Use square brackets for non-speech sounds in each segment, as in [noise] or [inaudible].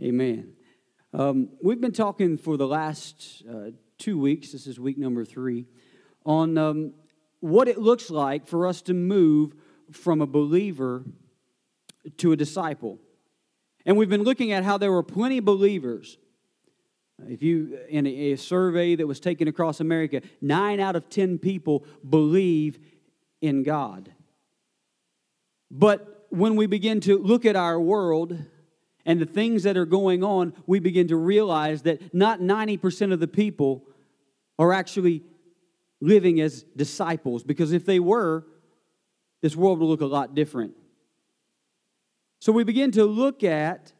Amen. Um, we've been talking for the last uh, two weeks, this is week number three, on um, what it looks like for us to move from a believer to a disciple. And we've been looking at how there were plenty of believers. If you, in a, survey that was taken across America, nine out of 10 people believe in God. But when we begin to look at our world and the things that are going on, we begin to realize that not 90% of the people are actually living as disciples, because if they were, this world would look a lot different. So we begin to look at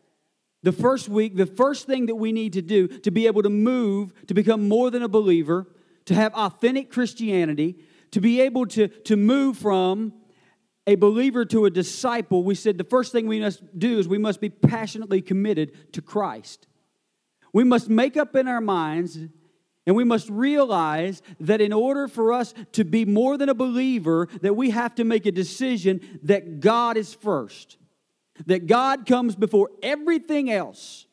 the first week, the first thing that we need to do to be able to move, to become more than a believer, to have authentic Christianity, to be able to, to move from a believer to a disciple, we said the first thing we must do is we must be passionately committed to Christ. We must make up in our minds and we must realize that in order for us to be more than a believer, that we have to make a decision that God is first. That God comes before everything else.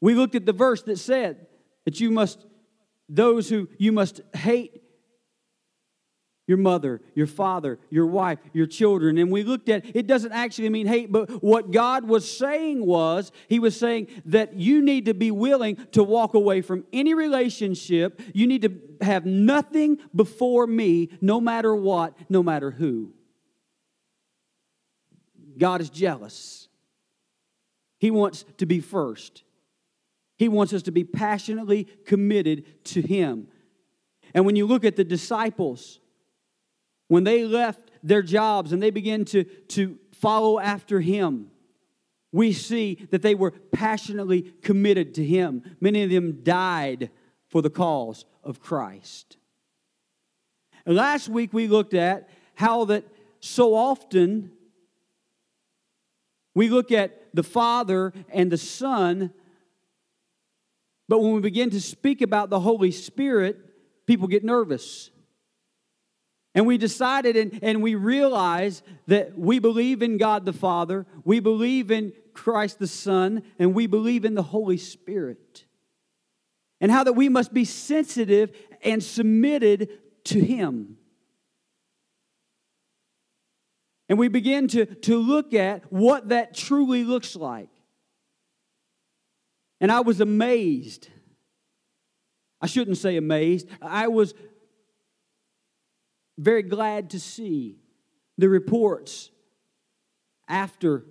We looked at the verse that said that you must those who you must hate your mother, your father, your wife, your children. And we looked at it doesn't actually mean hate, but what God was saying was, He was saying that you need to be willing to walk away from any relationship. You need to have nothing before me, no matter what, no matter who. God is jealous. He wants to be first. He wants us to be passionately committed to Him. And when you look at the disciples, when they left their jobs and they began to, to follow after him, we see that they were passionately committed to him. Many of them died for the cause of Christ. And last week we looked at how that so often we look at the Father and the Son, but when we begin to speak about the Holy Spirit, people get nervous. And we decided and, and we realized that we believe in God the Father, we believe in Christ the Son, and we believe in the Holy Spirit. And how that we must be sensitive and submitted to Him. And we begin to, to look at what that truly looks like. And I was amazed. I shouldn't say amazed. I was very glad to see the reports after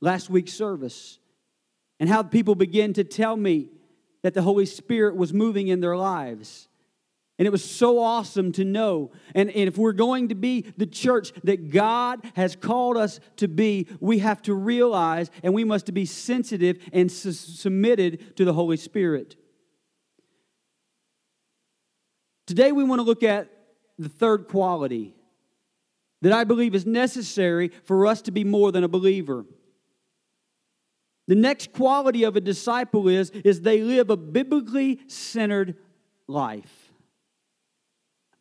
last week's service and how people began to tell me that the Holy Spirit was moving in their lives. And it was so awesome to know. And, and if we're going to be the church that God has called us to be, we have to realize and we must be sensitive and su- submitted to the Holy Spirit. Today we want to look at the third quality that I believe is necessary for us to be more than a believer. The next quality of a disciple is, is they live a biblically centered life.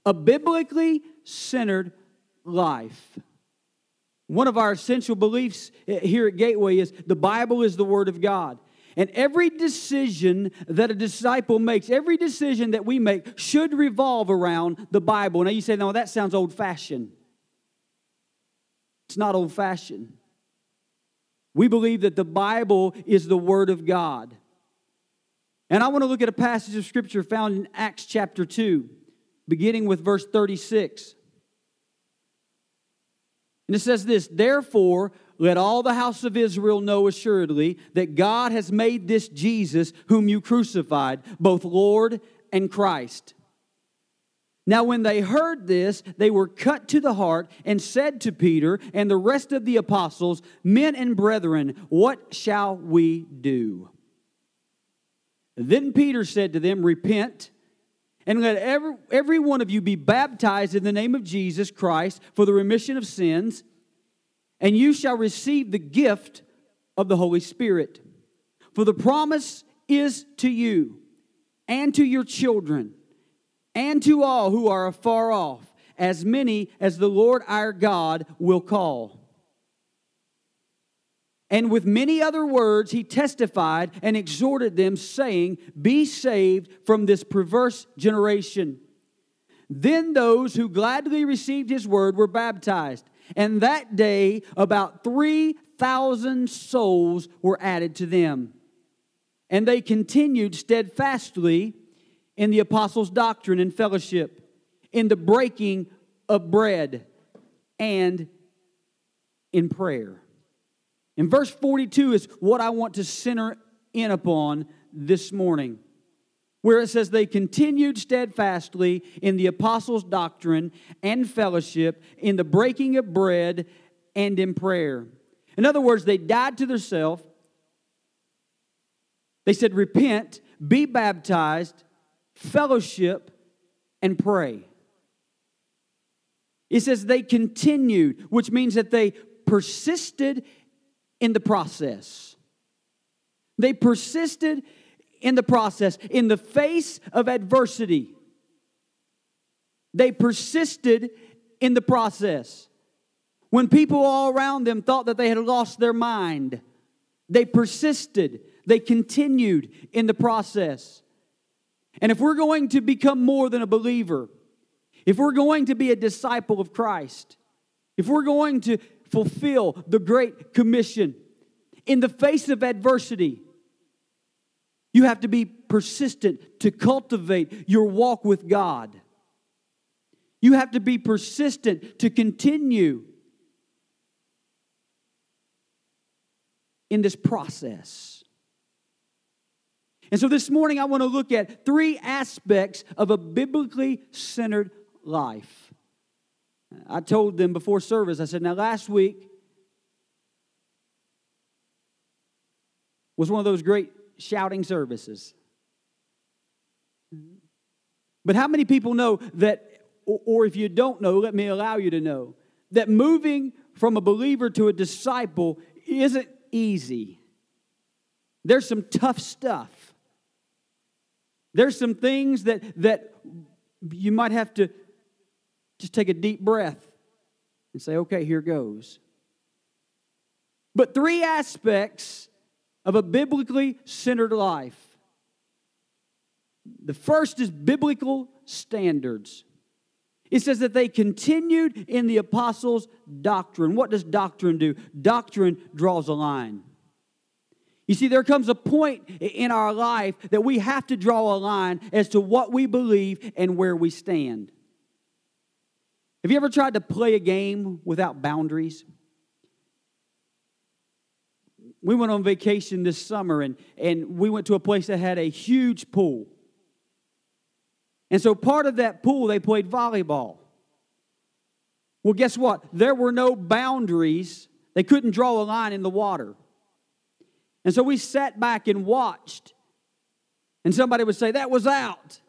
A biblically centered life. One of our essential beliefs eh, here at Gateway is the Bible is the Word of God. And every decision that a disciple makes, every decision that we make, should revolve around the Bible. Now you say, no, that sounds old fashioned. It's not old fashioned. We believe that the Bible is the Word of God. And I want to look at a passage of Scripture found in Acts chapter 2, beginning with verse 36. And it says this Therefore, let all the house of Israel know assuredly that God has made this Jesus, whom you crucified, both Lord and Christ. Now, when they heard this, they were cut to the heart and said to Peter and the rest of the apostles, Men and brethren, what shall we do? Then Peter said to them, Repent and let every, every one of you be baptized in the name of Jesus Christ for the remission of sins and you shall receive the gift of the Holy Spirit. For the promise is to you and to your children and to all who are afar off, as many as the Lord our God will call. And with many other words, he testified and exhorted them, saying, Be saved from this perverse generation. Then those who gladly received his word were baptized. And that day, about 3,000 souls were added to them. And they continued steadfastly in the apostles' doctrine and fellowship, in the breaking of bread, and in prayer. And verse 42 is what I want to center in upon this morning, where it says, They continued steadfastly in the apostles' doctrine and fellowship, in the breaking of bread, and in prayer. In other words, they died to themselves. They said, Repent, be baptized, fellowship, and pray. It says they continued, which means that they persisted in the process. They persisted in the process, in the face of adversity. They persisted in the process. When people all around them thought that they had lost their mind, they persisted, they continued in the process. And if we're going to become more than a believer, if we're going to be a disciple of Christ, if we're going to fulfill the Great Commission. In the face of adversity, you have to be persistent to cultivate your walk with God. You have to be persistent to continue in this process. And so this morning, I want to look at three aspects of a biblically centered life. I told them before service, I said, now last week was one of those great shouting services. But how many people know that, or if you don't know, let me allow you to know, that moving from a believer to a disciple isn't easy? There's some tough stuff. There's some things that, that you might have to just take a deep breath and say, okay, here goes. But three aspects of a biblically centered life. The first is biblical standards. It says that they continued in the apostles' doctrine. What does doctrine do? Doctrine draws a line. You see, there comes a point in our life that we have to draw a line as to what we believe and where we stand. Have you ever tried to play a game without boundaries? We went on vacation this summer and, and we went to a place that had a huge pool. And so part of that pool, they played volleyball. Well, guess what? There were no boundaries. They couldn't draw a line in the water. And so we sat back and watched. And somebody would say, That was out.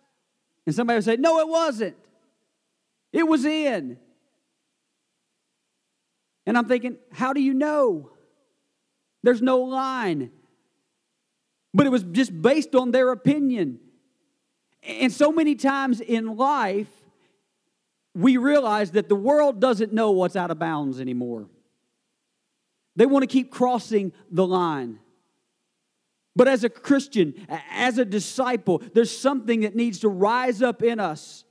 And somebody would say, No, it wasn't. It was in. And I'm thinking, how do you know? There's no line. But it was just based on their opinion. And so many times in life, we realize that the world doesn't know what's out of bounds anymore. They want to keep crossing the line. But as a Christian, as a disciple, there's something that needs to rise up in us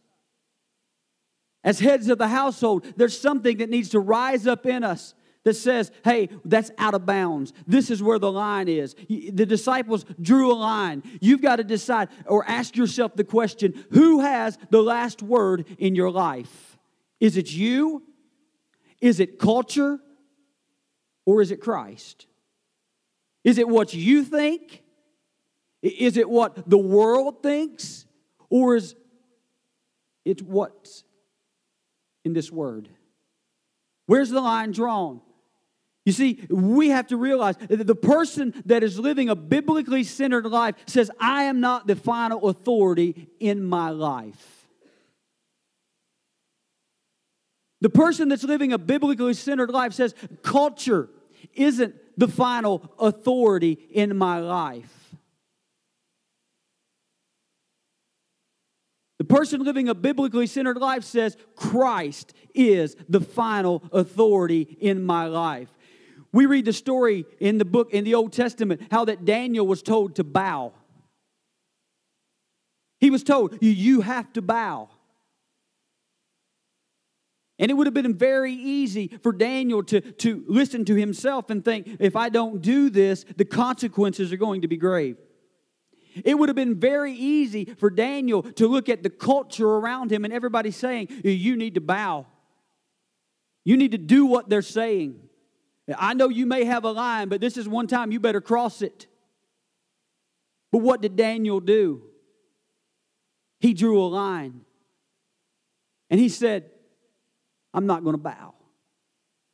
as heads of the household, there's something that needs to rise up in us that says, hey, that's out of bounds. This is where the line is. The disciples drew a line. You've got to decide or ask yourself the question who has the last word in your life? Is it you? Is it culture? Or is it Christ? Is it what you think? Is it what the world thinks? Or is it what in this word? Where's the line drawn? You see, we have to realize that the person that is living a biblically centered life says, I am not the final authority in my life. The person that's living a biblically centered life says, culture isn't the final authority in my life. The person living a biblically centered life says, Christ is the final authority in my life. We read the story in the book, in the Old Testament, how that Daniel was told to bow. He was told, You have to bow. And it would have been very easy for Daniel to, to listen to himself and think, if I don't do this, the consequences are going to be grave. It would have been very easy for Daniel to look at the culture around him and everybody saying, You need to bow. You need to do what they're saying. I know you may have a line, but this is one time you better cross it. But what did Daniel do? He drew a line. And he said, I'm not going to bow.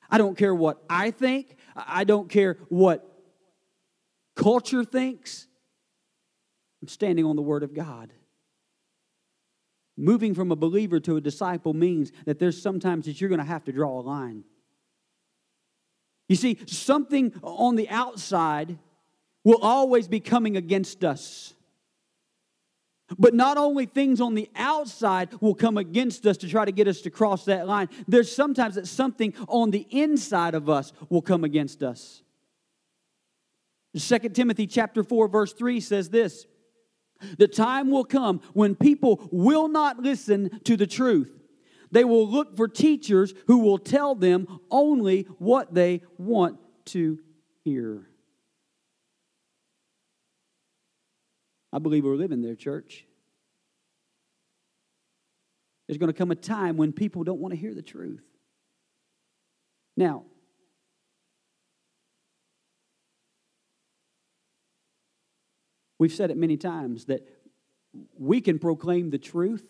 I don't care what I think. I don't care what culture thinks. I'm standing on the Word of God. Moving from a believer to a disciple means that there's sometimes that you're going to have to draw a line. You see, something on the outside will always be coming against us. But not only things on the outside will come against us to try to get us to cross that line, there's sometimes that something on the inside of us will come against us. 2 Timothy chapter 4 verse 3 says this, the time will come when people will not listen to the truth. They will look for teachers who will tell them only what they want to hear. I believe we're living there, church. There's going to come a time when people don't want to hear the truth. Now, we've said it many times that we can proclaim the truth,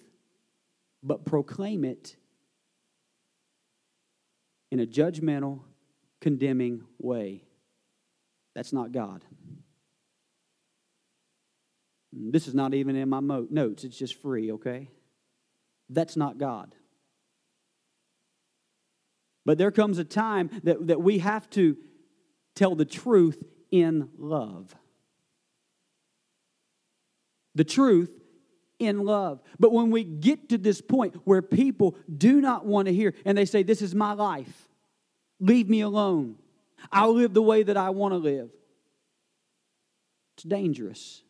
but proclaim it in a judgmental, condemning way. That's not God. This is not even in my notes, it's just free, okay? That's not God. But there comes a time that, that we have to tell the truth in love. The truth in love. But when we get to this point where people do not want to hear and they say, This is my life, leave me alone, I'll live the way that I want to live, it's dangerous.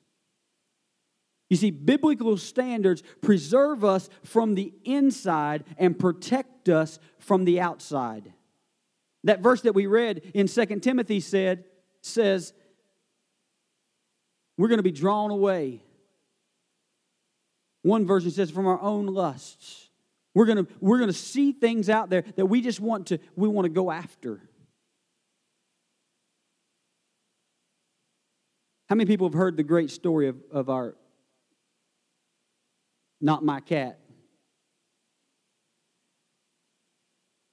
You see, biblical standards preserve us from the inside and protect us from the outside. That verse that we read in 2 Timothy said, says, we're going to be drawn away. One version says, from our own lusts. We're to, we're to see things out there that we just want to, we want to go after. How many people have heard the great story of, of our not my cat.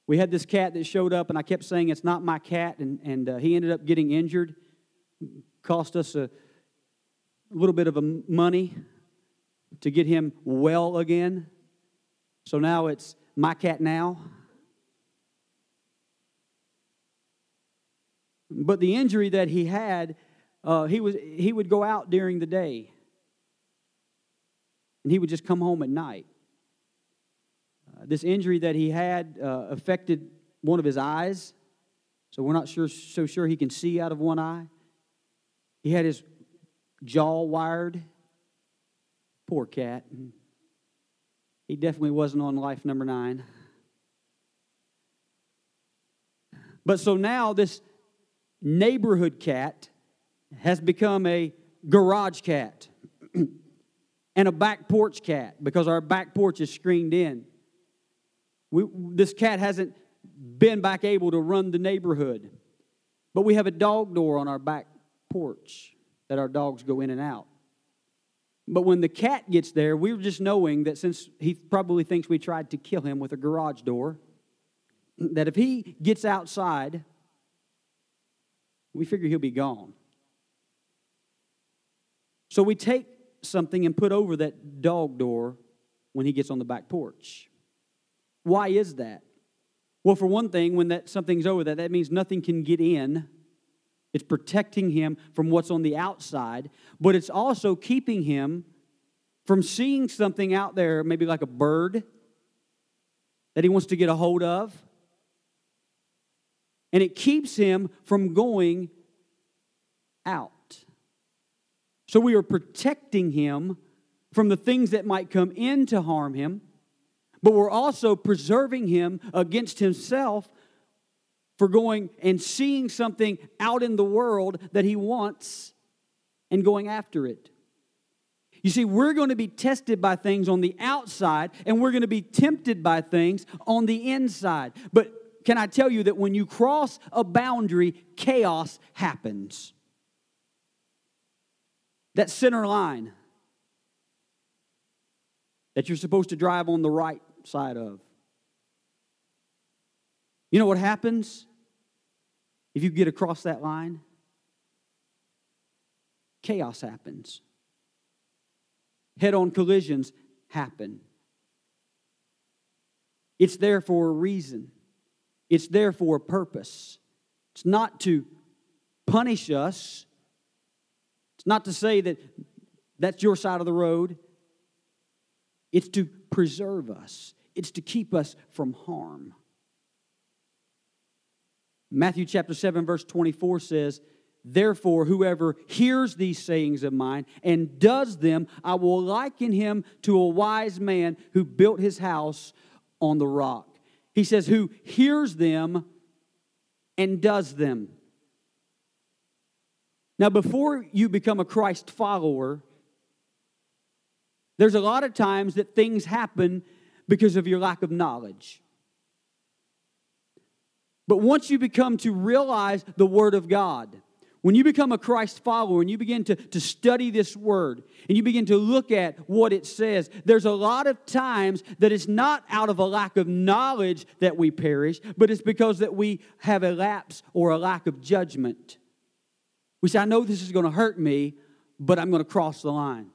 We had this cat that showed up, and I kept saying, It's not my cat, and, and uh, he ended up getting injured. Cost us a, a little bit of a money to get him well again. So now it's my cat now. But the injury that he had, uh, he, was, he would go out during the day and he would just come home at night. Uh, this injury that he had uh, affected one of his eyes, so we're not sure, so sure he can see out of one eye. He had his jaw wired. Poor cat. He definitely wasn't on life number nine. But so now this neighborhood cat has become a garage cat. [clears throat] and a back porch cat because our back porch is screened in. We, this cat hasn't been back able to run the neighborhood. But we have a dog door on our back porch that our dogs go in and out. But when the cat gets there, we're just knowing that since he probably thinks we tried to kill him with a garage door, that if he gets outside, we figure he'll be gone. So we take something and put over that dog door when he gets on the back porch. Why is that? Well, for one thing, when that something's over that, that means nothing can get in. It's protecting him from what's on the outside, but it's also keeping him from seeing something out there, maybe like a bird that he wants to get a hold of. and it keeps him from going out. So we are protecting him from the things that might come in to harm him, but we're also preserving him against himself for going and seeing something out in the world that he wants and going after it. You see, we're going to be tested by things on the outside, and we're going to be tempted by things on the inside. But can I tell you that when you cross a boundary, chaos happens? That center line that you're supposed to drive on the right side of. You know what happens if you get across that line? Chaos happens. Head on collisions happen. It's there for a reason, it's there for a purpose. It's not to punish us, it's not to say that that's your side of the road. It's to preserve us, it's to keep us from harm. Matthew chapter 7, verse 24 says, Therefore, whoever hears these sayings of mine and does them, I will liken him to a wise man who built his house on the rock. He says, Who hears them and does them. Now, before you become a Christ follower, there's a lot of times that things happen because of your lack of knowledge. But once you become to realize the Word of God, when you become a Christ follower and you begin to, to study this word and you begin to look at what it says, there's a lot of times that it's not out of a lack of knowledge that we perish, but it's because that we have a lapse or a lack of judgment. We say, I know this is going to hurt me, but I'm going to cross the line.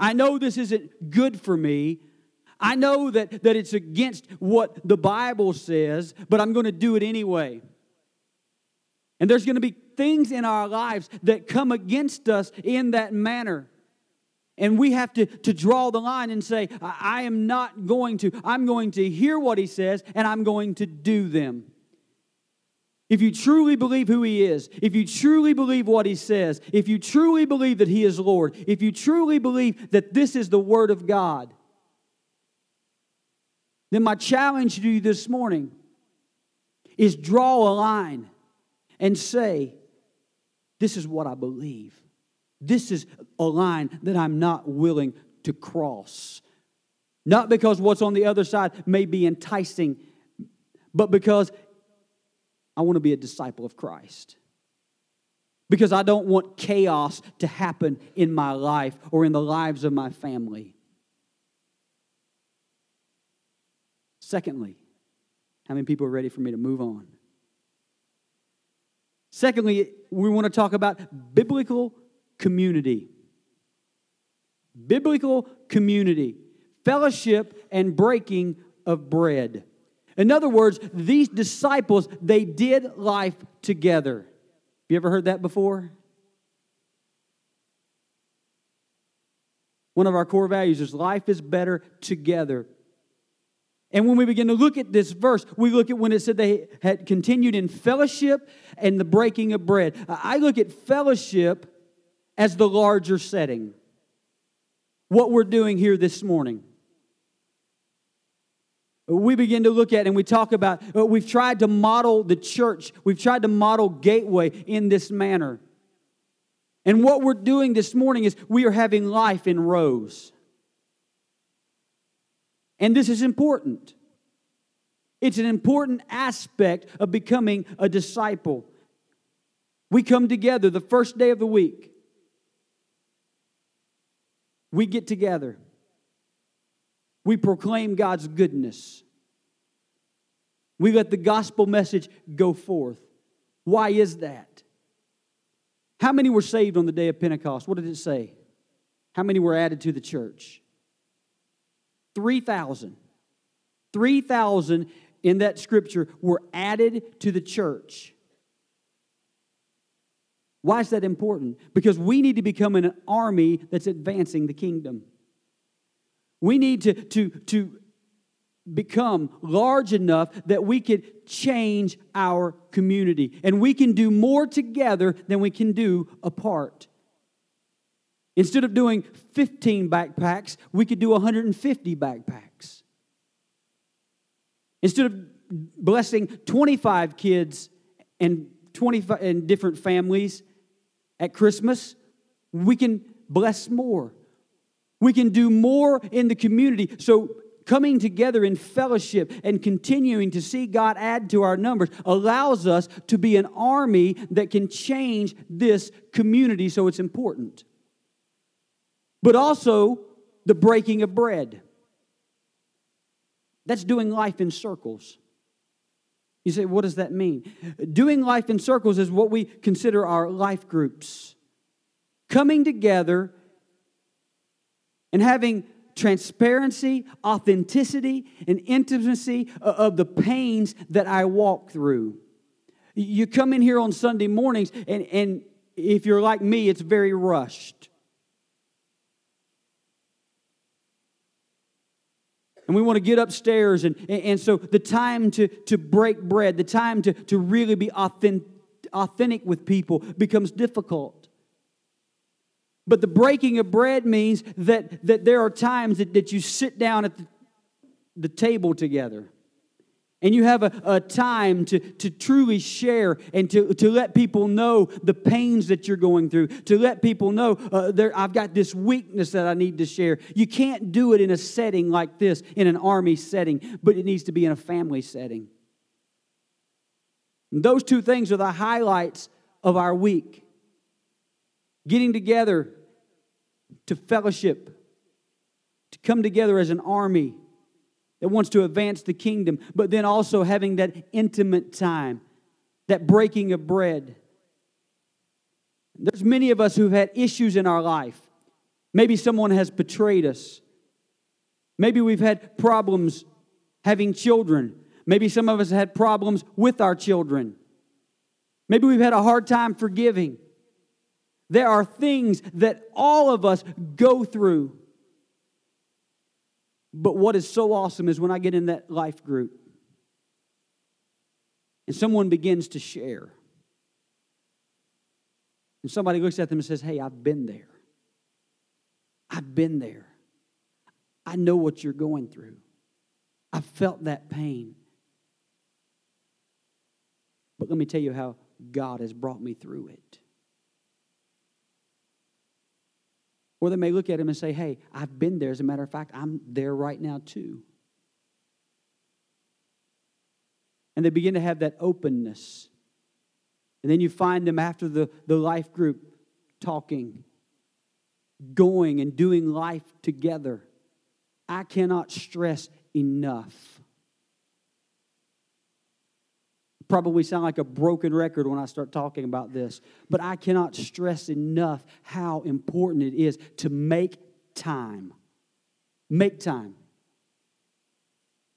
I know this isn't good for me. I know that, that it's against what the Bible says, but I'm going to do it anyway. And there's going to be things in our lives that come against us in that manner. And we have to, to draw the line and say, I, I am not going to. I'm going to hear what he says and I'm going to do them. If you truly believe who He is, if you truly believe what He says, if you truly believe that He is Lord, if you truly believe that this is the Word of God, then my challenge to you this morning is draw a line and say, This is what I believe. This is a line that I'm not willing to cross. Not because what's on the other side may be enticing, but because I want to be a disciple of Christ. Because I don't want chaos to happen in my life or in the lives of my family. Secondly, how many people are ready for me to move on? Secondly, we want to talk about biblical community. Biblical community, fellowship, and breaking of bread. In other words, these disciples, they did life together. Have you ever heard that before? One of our core values is life is better together. And when we begin to look at this verse, we look at when it said they had continued in fellowship and the breaking of bread. I look at fellowship as the larger setting. What we're doing here this morning. We begin to look at and we talk about, uh, we've tried to model the church, we've tried to model Gateway in this manner. And what we're doing this morning is we are having life in rows. And this is important. It's an important aspect of becoming a disciple. We come together the first day of the week. We get together. We proclaim God's goodness. We let the gospel message go forth. Why is that? How many were saved on the day of Pentecost? What did it say? How many were added to the church? 3,000. 3,000 in that scripture were added to the church. Why is that important? Because we need to become an army that's advancing the kingdom. We need to, to, to become large enough that we could change our community. And we can do more together than we can do apart. Instead of doing 15 backpacks, we could do 150 backpacks. Instead of blessing 25 kids and 25 and different families at Christmas, we can bless more. We can do more in the community. So coming together in fellowship and continuing to see God add to our numbers allows us to be an army that can change this community, so it's important. But also the breaking of bread. That's doing life in circles. You say, what does that mean? Doing life in circles is what we consider our life groups. Coming together and having transparency, authenticity, and intimacy of the pains that I walk through. You come in here on Sunday mornings, and, and if you're like me, it's very rushed. And we want to get upstairs, and, and so the time to, to break bread, the time to, to really be authentic, authentic with people becomes difficult. But the breaking of bread means that, that there are times that, that you sit down at the, the table together and you have a, a time to, to truly share and to, to let people know the pains that you're going through, to let people know uh, I've got this weakness that I need to share. You can't do it in a setting like this, in an army setting, but it needs to be in a family setting. And those two things are the highlights of our week getting together to fellowship, to come together as an army that wants to advance the kingdom, but then also having that intimate time, that breaking of bread. There's many of us who've had issues in our life. Maybe someone has betrayed us. Maybe we've had problems having children. Maybe some of us had problems with our children. Maybe we've had a hard time forgiving. There are things that all of us go through. But what is so awesome is when I get in that life group and someone begins to share. And somebody looks at them and says, Hey, I've been there. I've been there. I know what you're going through. I felt that pain. But let me tell you how God has brought me through it. Or they may look at him and say, Hey, I've been there. As a matter of fact, I'm there right now too. And they begin to have that openness. And then you find them after the, the life group talking, going and doing life together. I cannot stress enough probably sound like a broken record when I start talking about this, but I cannot stress enough how important it is to make time. Make time.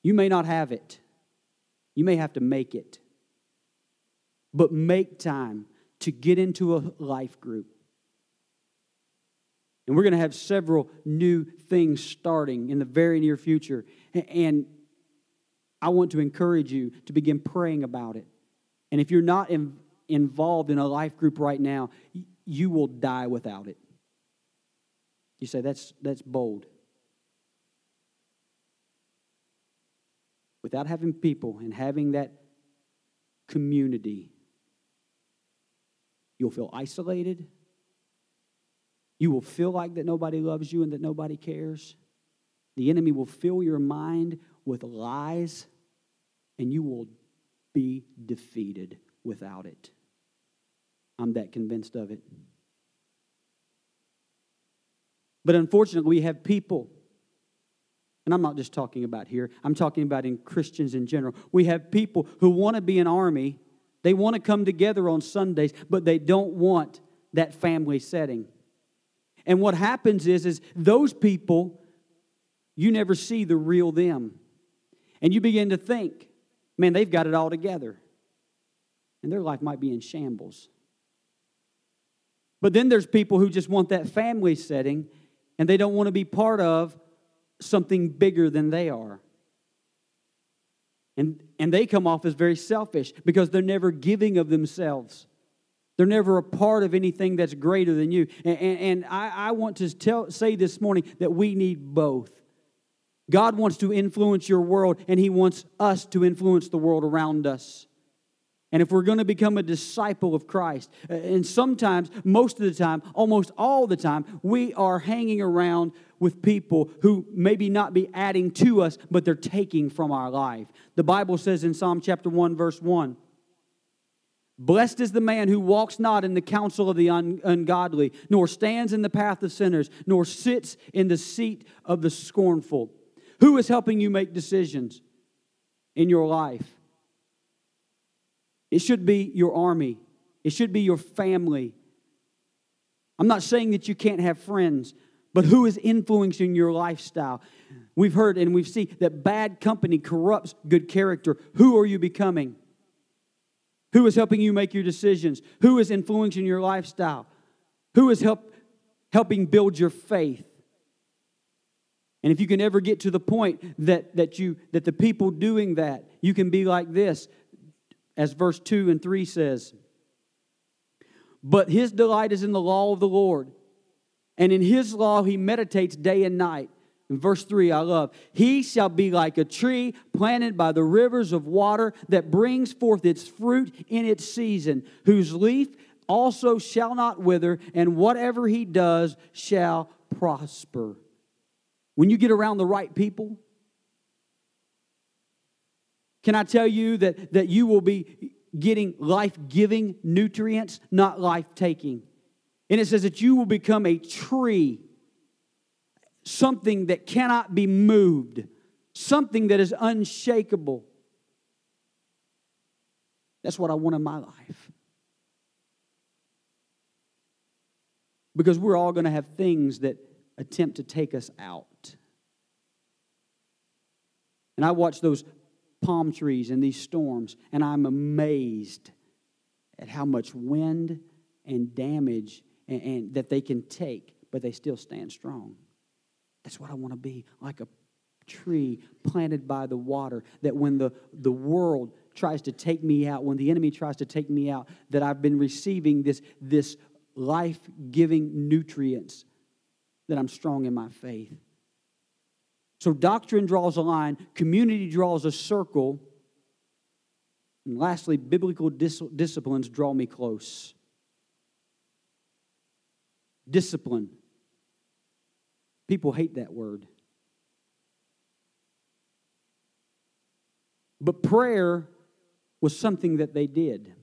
You may not have it, you may have to make it, but make time to get into a life group. And we're going to have several new things starting in the very near future. And I want to encourage you to begin praying about it. And if you're not in, involved in a life group right now, you will die without it. You say, that's, that's bold. Without having people and having that community, you'll feel isolated. You will feel like that nobody loves you and that nobody cares. The enemy will fill your mind with lies, and you will be defeated without it. I'm that convinced of it. But unfortunately, we have people, and I'm not just talking about here, I'm talking about in Christians in general. We have people who want to be an army, they want to come together on Sundays, but they don't want that family setting. And what happens is, is those people, you never see the real them. And you begin to think, man, they've got it all together. And their life might be in shambles. But then there's people who just want that family setting and they don't want to be part of something bigger than they are. And, and they come off as very selfish because they're never giving of themselves. They're never a part of anything that's greater than you. And, and, and I, I want to tell, say this morning that we need both. God wants to influence your world, and He wants us to influence the world around us. And if we're going to become a disciple of Christ, uh, and sometimes, most of the time, almost all the time, we are hanging around with people who maybe not be adding to us, but they're taking from our life. The Bible says in Psalm chapter 1, verse 1 Blessed is the man who walks not in the counsel of the un- ungodly, nor stands in the path of sinners, nor sits in the seat of the scornful. Who is helping you make decisions in your life? It should be your army, it should be your family. I'm not saying that you can't have friends, but who is influencing your lifestyle? We've heard and we've seen that bad company corrupts good character. Who are you becoming? Who is helping you make your decisions? Who is influencing your lifestyle? Who is help, helping build your faith? And if you can ever get to the point that, that, you, that the people doing that, you can be like this as verse 2 and 3 says. But his delight is in the law of the Lord, and in his law he meditates day and night. In verse 3, I love, he shall be like a tree planted by the rivers of water that brings forth its fruit in its season, whose leaf also shall not wither, and whatever he does shall prosper. When you get around the right people, can I tell you that, that you will be getting life giving nutrients, not life taking? And it says that you will become a tree, something that cannot be moved, something that is unshakable. That's what I want in my life. Because we're all going to have things that attempt to take us out. And I watch those palm trees and these storms, and I'm amazed at how much wind and damage and, and that they can take, but they still stand strong. That's what I want to be like a tree planted by the water, that when the, the world tries to take me out, when the enemy tries to take me out, that I've been receiving this, this life giving nutrients, that I'm strong in my faith. So doctrine draws a line, community draws a circle, and lastly, biblical dis- disciplines draw me close. Discipline. People hate that word. But prayer was something that they did.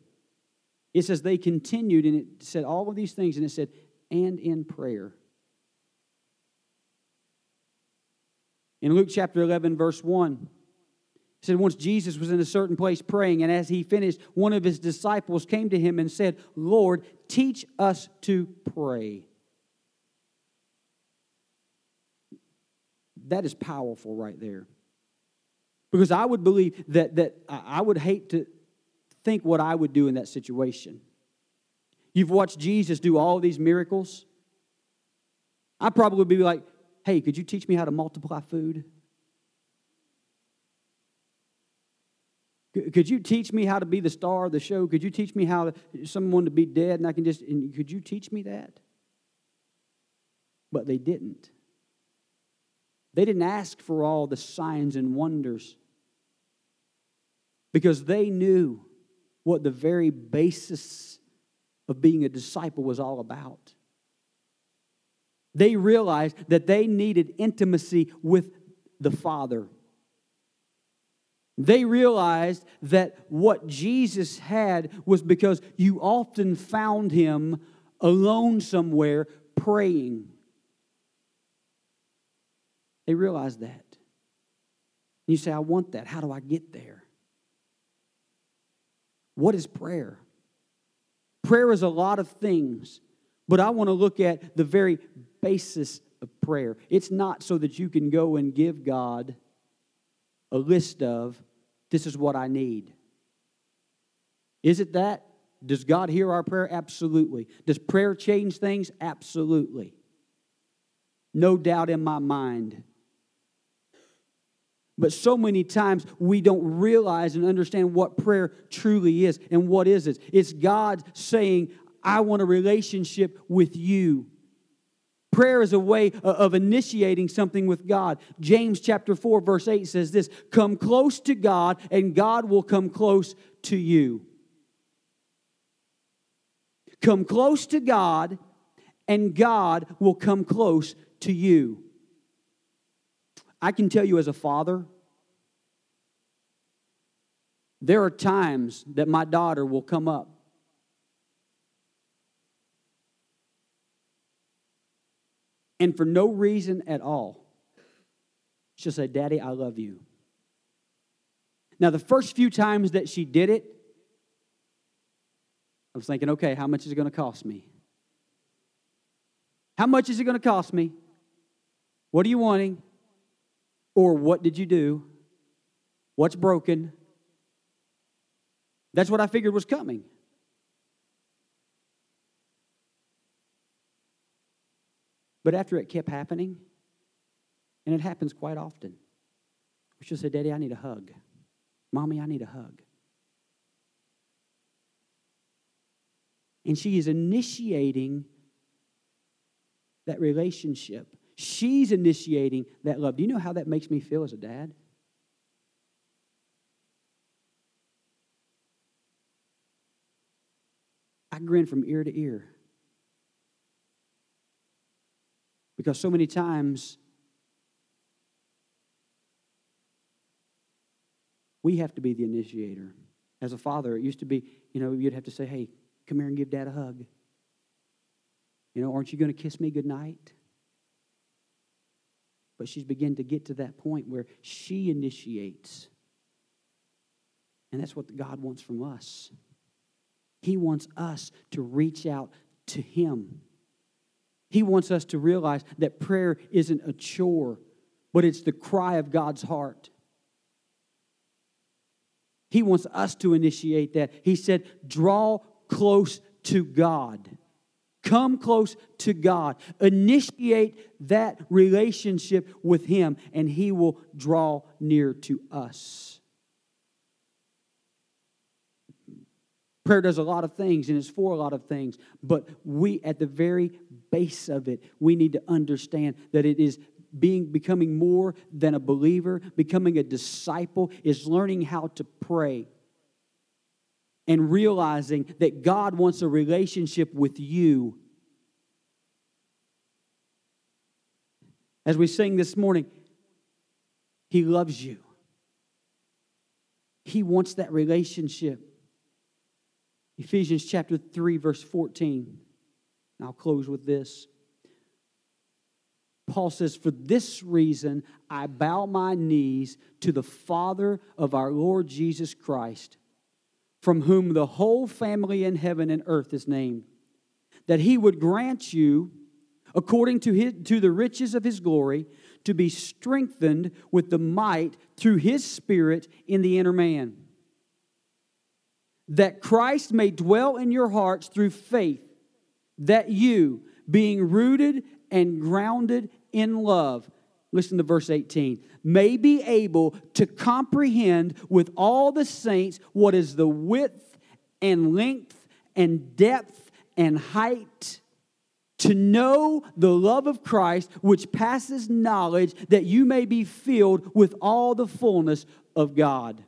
It says they continued, and it said all of these things, and it said, and in prayer. In Luke chapter 11, verse 1, it said, Once Jesus was in a certain place praying, and as he finished, one of his disciples came to him and said, Lord, teach us to pray. That is powerful right there. Because I would believe that, that I would hate to think what I would do in that situation. You've watched Jesus do all these miracles. I probably would be like, hey, could you teach me how to multiply food? Could you teach me how to be the star of the show? Could you teach me how to, someone to be dead and I can just, and could you teach me that? But they didn't. They didn't ask for all the signs and wonders because they knew what the very basis of being a disciple was all about. They realized that they needed intimacy with the Father. They realized that what Jesus had was because you often found him alone somewhere praying. They realized that. You say, I want that. How do I get there? What is prayer? Prayer is a lot of things, but I want to look at the very basis of prayer. It's not so that you can go and give God a list of, this is what I need. Is it that? Does God hear our prayer? Absolutely. Does prayer change things? Absolutely. No doubt in my mind. But so many times we don't realize and understand what prayer truly is. And what is it? It's God saying, I want a relationship with you. Prayer is a way of initiating something with God. James chapter 4, verse 8 says this Come close to God, and God will come close to you. Come close to God, and God will come close to you. I can tell you as a father, there are times that my daughter will come up. And for no reason at all, she'll say, Daddy, I love you. Now, the first few times that she did it, I was thinking, okay, how much is it going to cost me? How much is it going to cost me? What are you wanting? Or what did you do? What's broken? That's what I figured was coming. But after it kept happening, and it happens quite often, she'll say, Daddy, I need a hug. Mommy, I need a hug. And she is initiating that relationship. She's initiating that love. Do you know how that makes me feel as a dad? I grin from ear to ear. Because so many times we have to be the initiator. As a father, it used to be, you know, you'd have to say, hey, come here and give dad a hug. You know, aren't you going to kiss me goodnight? But she's beginning to get to that point where she initiates. And that's what God wants from us. He wants us to reach out to Him. He wants us to realize that prayer isn't a chore, but it's the cry of God's heart. He wants us to initiate that. He said, draw close to God. Come close to God. Initiate that relationship with Him, and He will draw near to us. Prayer does a lot of things and it's for a lot of things, but we, at the very base of it, we need to understand that it is being becoming more than a believer, becoming a disciple, is learning how to pray and realizing that God wants a relationship with you. As we sing this morning, He loves you. He wants that relationship. Ephesians chapter 3, verse 14. And I'll close with this. Paul says, For this reason I bow my knees to the Father of our Lord Jesus Christ, from whom the whole family in heaven and earth is named, that he would grant you, according to, his, to the riches of his glory, to be strengthened with the might through his Spirit in the inner man that Christ may dwell in your hearts through faith, that you, being rooted and grounded in love, listen to verse 18, may be able to comprehend with all the saints what is the width and length and depth and height. To know the love of Christ, which passes knowledge, that you may be filled with all the fullness of God.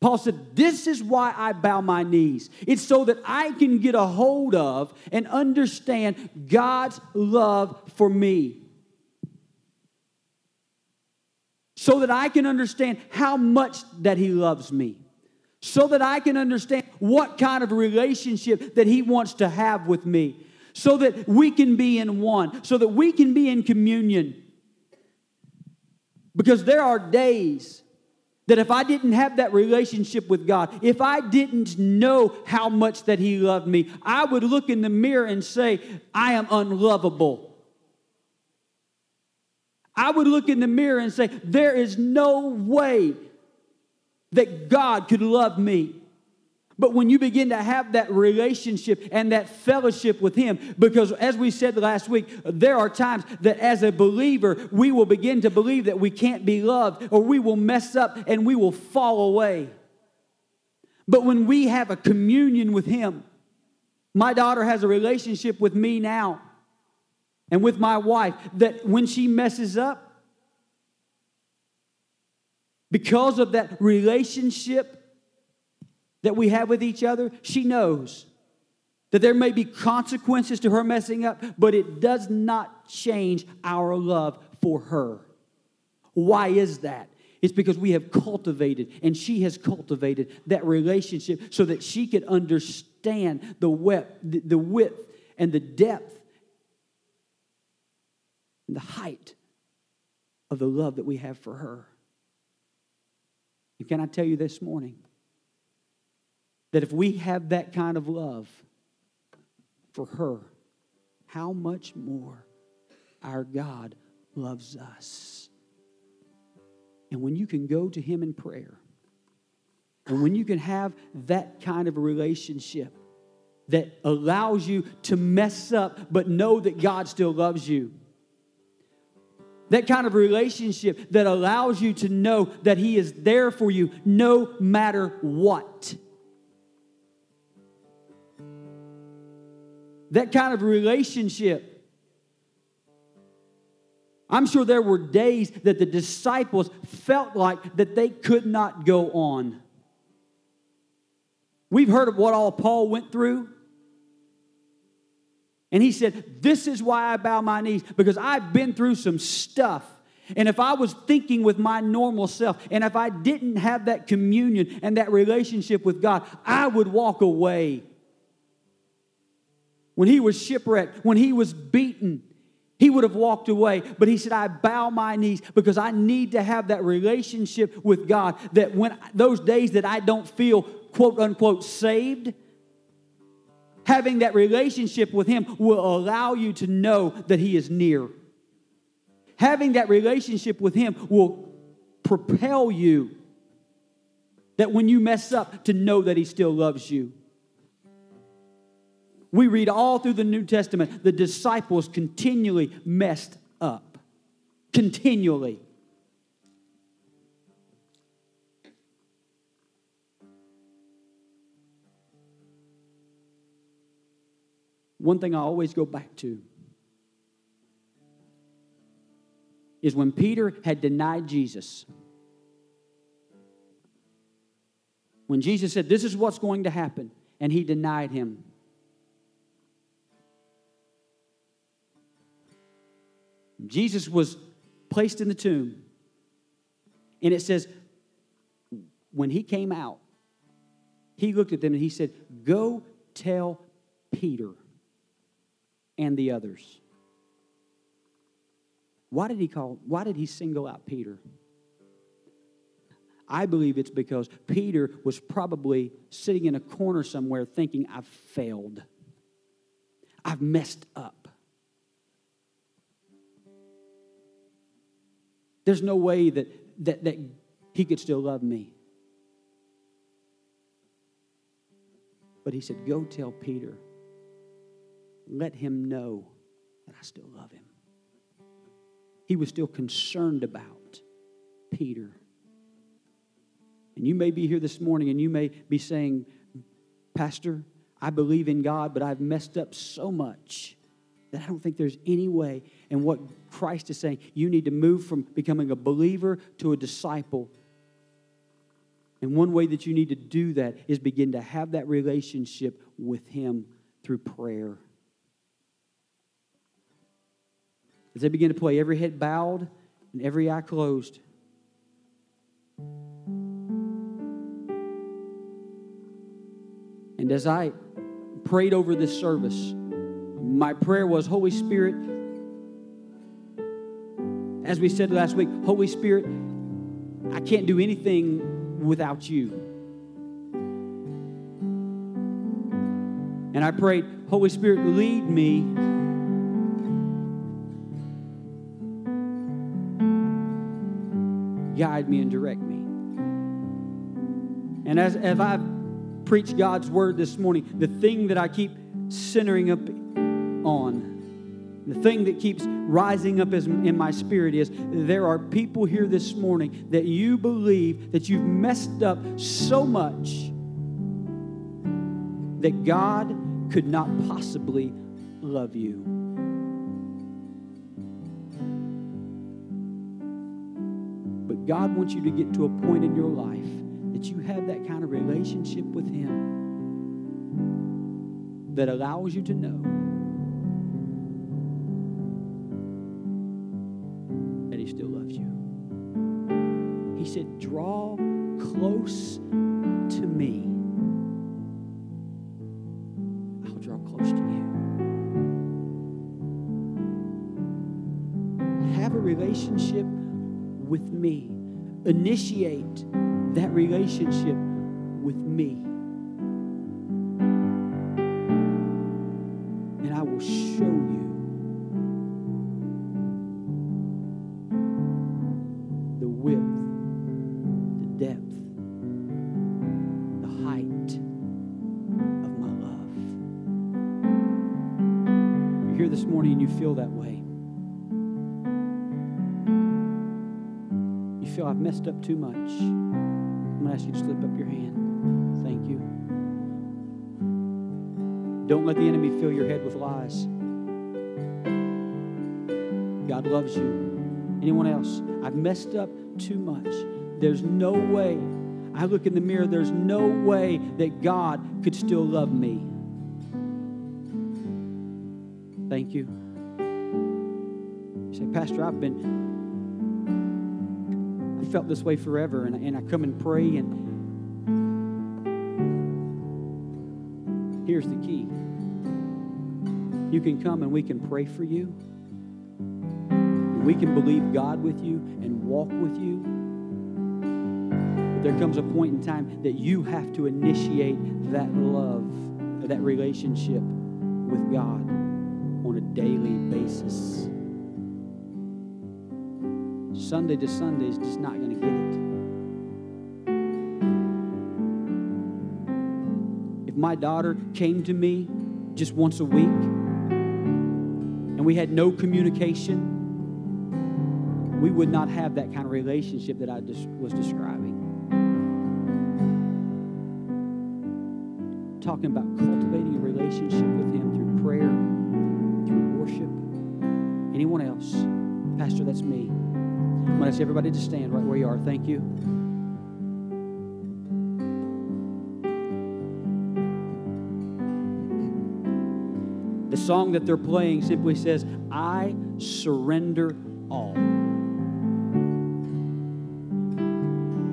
Paul said, This is why I bow my knees. It's so that I can get a hold of and understand God's love for me. So that I can understand how much that He loves me. So that I can understand what kind of relationship that He wants to have with me. So that we can be in one. So that we can be in communion. Because there are days that if I didn't have that relationship with God, if I didn't know how much that He loved me, I would look in the mirror and say, I am unlovable. I would look in the mirror and say, There is no way that God could love me. But when you begin to have that relationship and that fellowship with Him, because as we said last week, there are times that as a believer, we will begin to believe that we can't be loved or we will mess up and we will fall away. But when we have a communion with Him, my daughter has a relationship with me now and with my wife that when she messes up, because of that relationship that we have with each other, she knows that there may be consequences to her messing up, but it does not change our love for her. Why is that? It's because we have cultivated, and she has cultivated that relationship so that she can understand the, width, the width and the depth and the height of the love that we have for her. And can I tell you this morning that if we have that kind of love for her, how much more our God loves us? And when you can go to Him in prayer, and when you can have that kind of relationship that allows you to mess up but know that God still loves you, that kind of relationship that allows you to know that He is there for you no matter what. That kind of relationship. I'm sure there were days that the disciples felt like that they could not go on. We've heard of what all Paul went through. And he said, This is why I bow my knees, because I've been through some stuff. And if I was thinking with my normal self, and if I didn't have that communion and that relationship with God, I would walk away. When he was shipwrecked, when he was beaten, he would have walked away. But he said, I bow my knees because I need to have that relationship with God. That when those days that I don't feel quote unquote saved, having that relationship with Him will allow you to know that He is near. Having that relationship with Him will propel you that when you mess up, to know that He still loves you. We read all through the New Testament, the disciples continually messed up. Continually. one thing I always go back to is when Peter had denied Jesus. When Jesus said, This is what's going to happen, and he denied him. Jesus was placed in the tomb, and it says, when he came out, he looked at them and he said, Go tell Peter and the others. Why did he call, why did he single out Peter? I believe it's because Peter was probably sitting in a corner somewhere thinking, I've failed. I've messed up. There's no way that, that, that he could still love me. But he said, Go tell Peter let him know that I still love him. He was still concerned about Peter. And you may be here this morning and you may be saying, Pastor, I believe in God, but I've messed up so much that I don't think there's any way. And what Christ is saying, you need to move from becoming a believer to a disciple. And one way that you need to do that is begin to have that relationship with Him through prayer. As they begin to play, every head bowed and every eye closed. And as I prayed over this service, my prayer was Holy Spirit, as we said last week, Holy Spirit, I can't do anything without you. And I prayed, Holy Spirit, lead me guide me and direct me. And as, as I've preach God's word this morning, the thing that I keep centering up on, the thing that keeps rising up in my spirit is there are people here this morning that you believe that you've messed up so much that God could not possibly love you. But God wants you to get to a point in your life that you have that kind of relationship with Him that allows you to know with me. Initiate that relationship with me. And I will show you the width, the depth, the height of my love. You're here this morning and you feel that way. Feel I've messed up too much. I'm going to ask you to slip up your hand. Thank you. Don't let the enemy fill your head with lies. God loves you. Anyone else? I've messed up too much. There's no way. I look in the mirror, there's no way that God could still love me. Thank you. You say, Pastor, I've been, felt this way forever, and, and I come and pray, and here's the key. You can come and we can pray for you. We can believe God with you and walk with you. But there comes a point in time that you have to initiate that love, that relationship with God on a daily basis. Sunday to Sunday is just not going to get it. If my daughter came to me just once a week and we had no communication, we would not have that kind of relationship that I was describing. Talking about cultivating a relationship with Him through prayer, through worship. Anyone else? Pastor, that's me. I'm going to ask everybody to stand right where you are. Thank you. The song that they're playing simply says, I surrender all.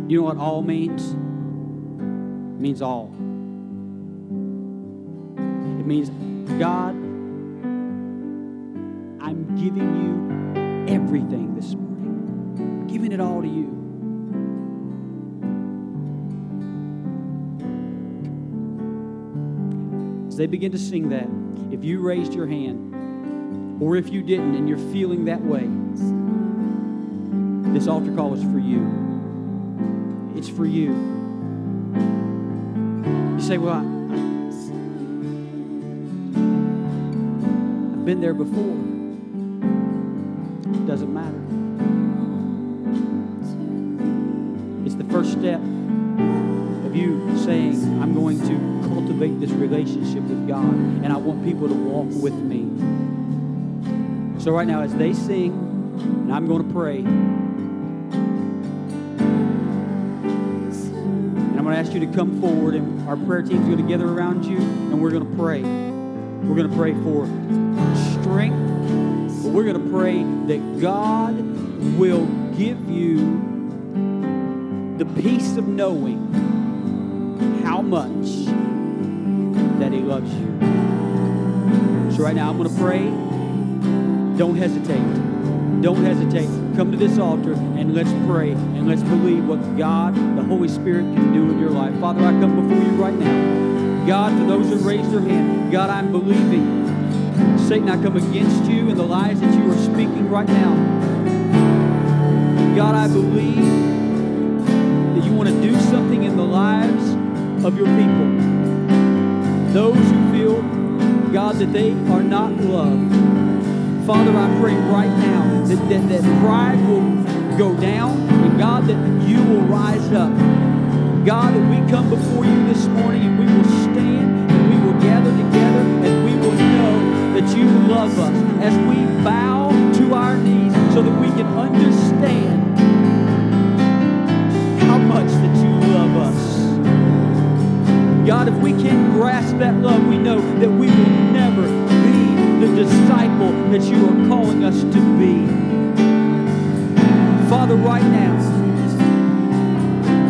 You know what all means? It means all. It means, God, I'm giving you everything this morning giving it all to you. As they begin to sing that, if you raised your hand, or if you didn't and you're feeling that way, this altar call is for you. It's for you. You say, Well, I, I've been there before. It doesn't matter. First step of you saying, I'm going to cultivate this relationship with God, and I want people to walk with me. So, right now, as they sing, and I'm going to pray, and I'm going to ask you to come forward, and our prayer team's going to gather around you, and we're going to pray. We're going to pray for strength, but we're going to pray that God will give you the peace of knowing how much that He loves you. So, right now, I'm going to pray. Don't hesitate. Don't hesitate. Come to this altar and let's pray and let's believe what God, the Holy Spirit, can do in your life. Father, I come before you right now. God, for those who raised their hand, God, I'm believing. Satan, I come against you and the lies that you are speaking right now. God, I believe that you want to do something in the lives of your people. Those who feel, God, that they are not loved. Father, I pray right now that, that, that pride will go down and God, that you will rise up. God, that we come before you this morning and we will stand and we will gather together and we will know that you love us as we bow to our knees so that we can understand God, if we can't grasp that love, we know that we will never be the disciple that you are calling us to be. Father, right now,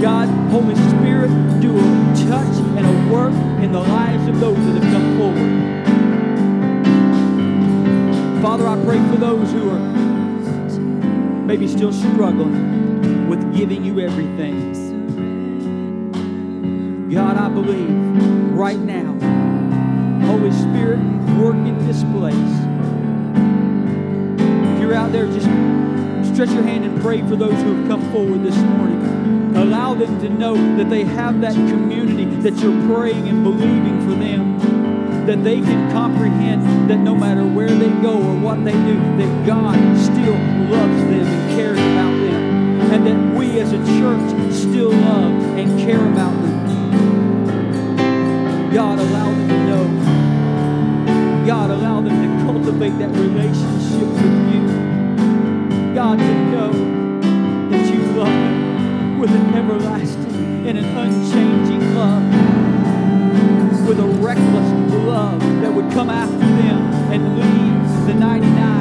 God, Holy Spirit, do a touch and a work in the lives of those that have come forward. Father, I pray for those who are maybe still struggling with giving you everything. God, I believe right now, Holy Spirit, work in this place. If you're out there, just stretch your hand and pray for those who have come forward this morning. Allow them to know that they have that community, that you're praying and believing for them, that they can comprehend that no matter where they go or what they do, that God still loves them and cares about them, and that we as a church still love and care about them. Cultivate that relationship with you. God, to know that you love them with an everlasting and an unchanging love, with a reckless love that would come after them and leave the 99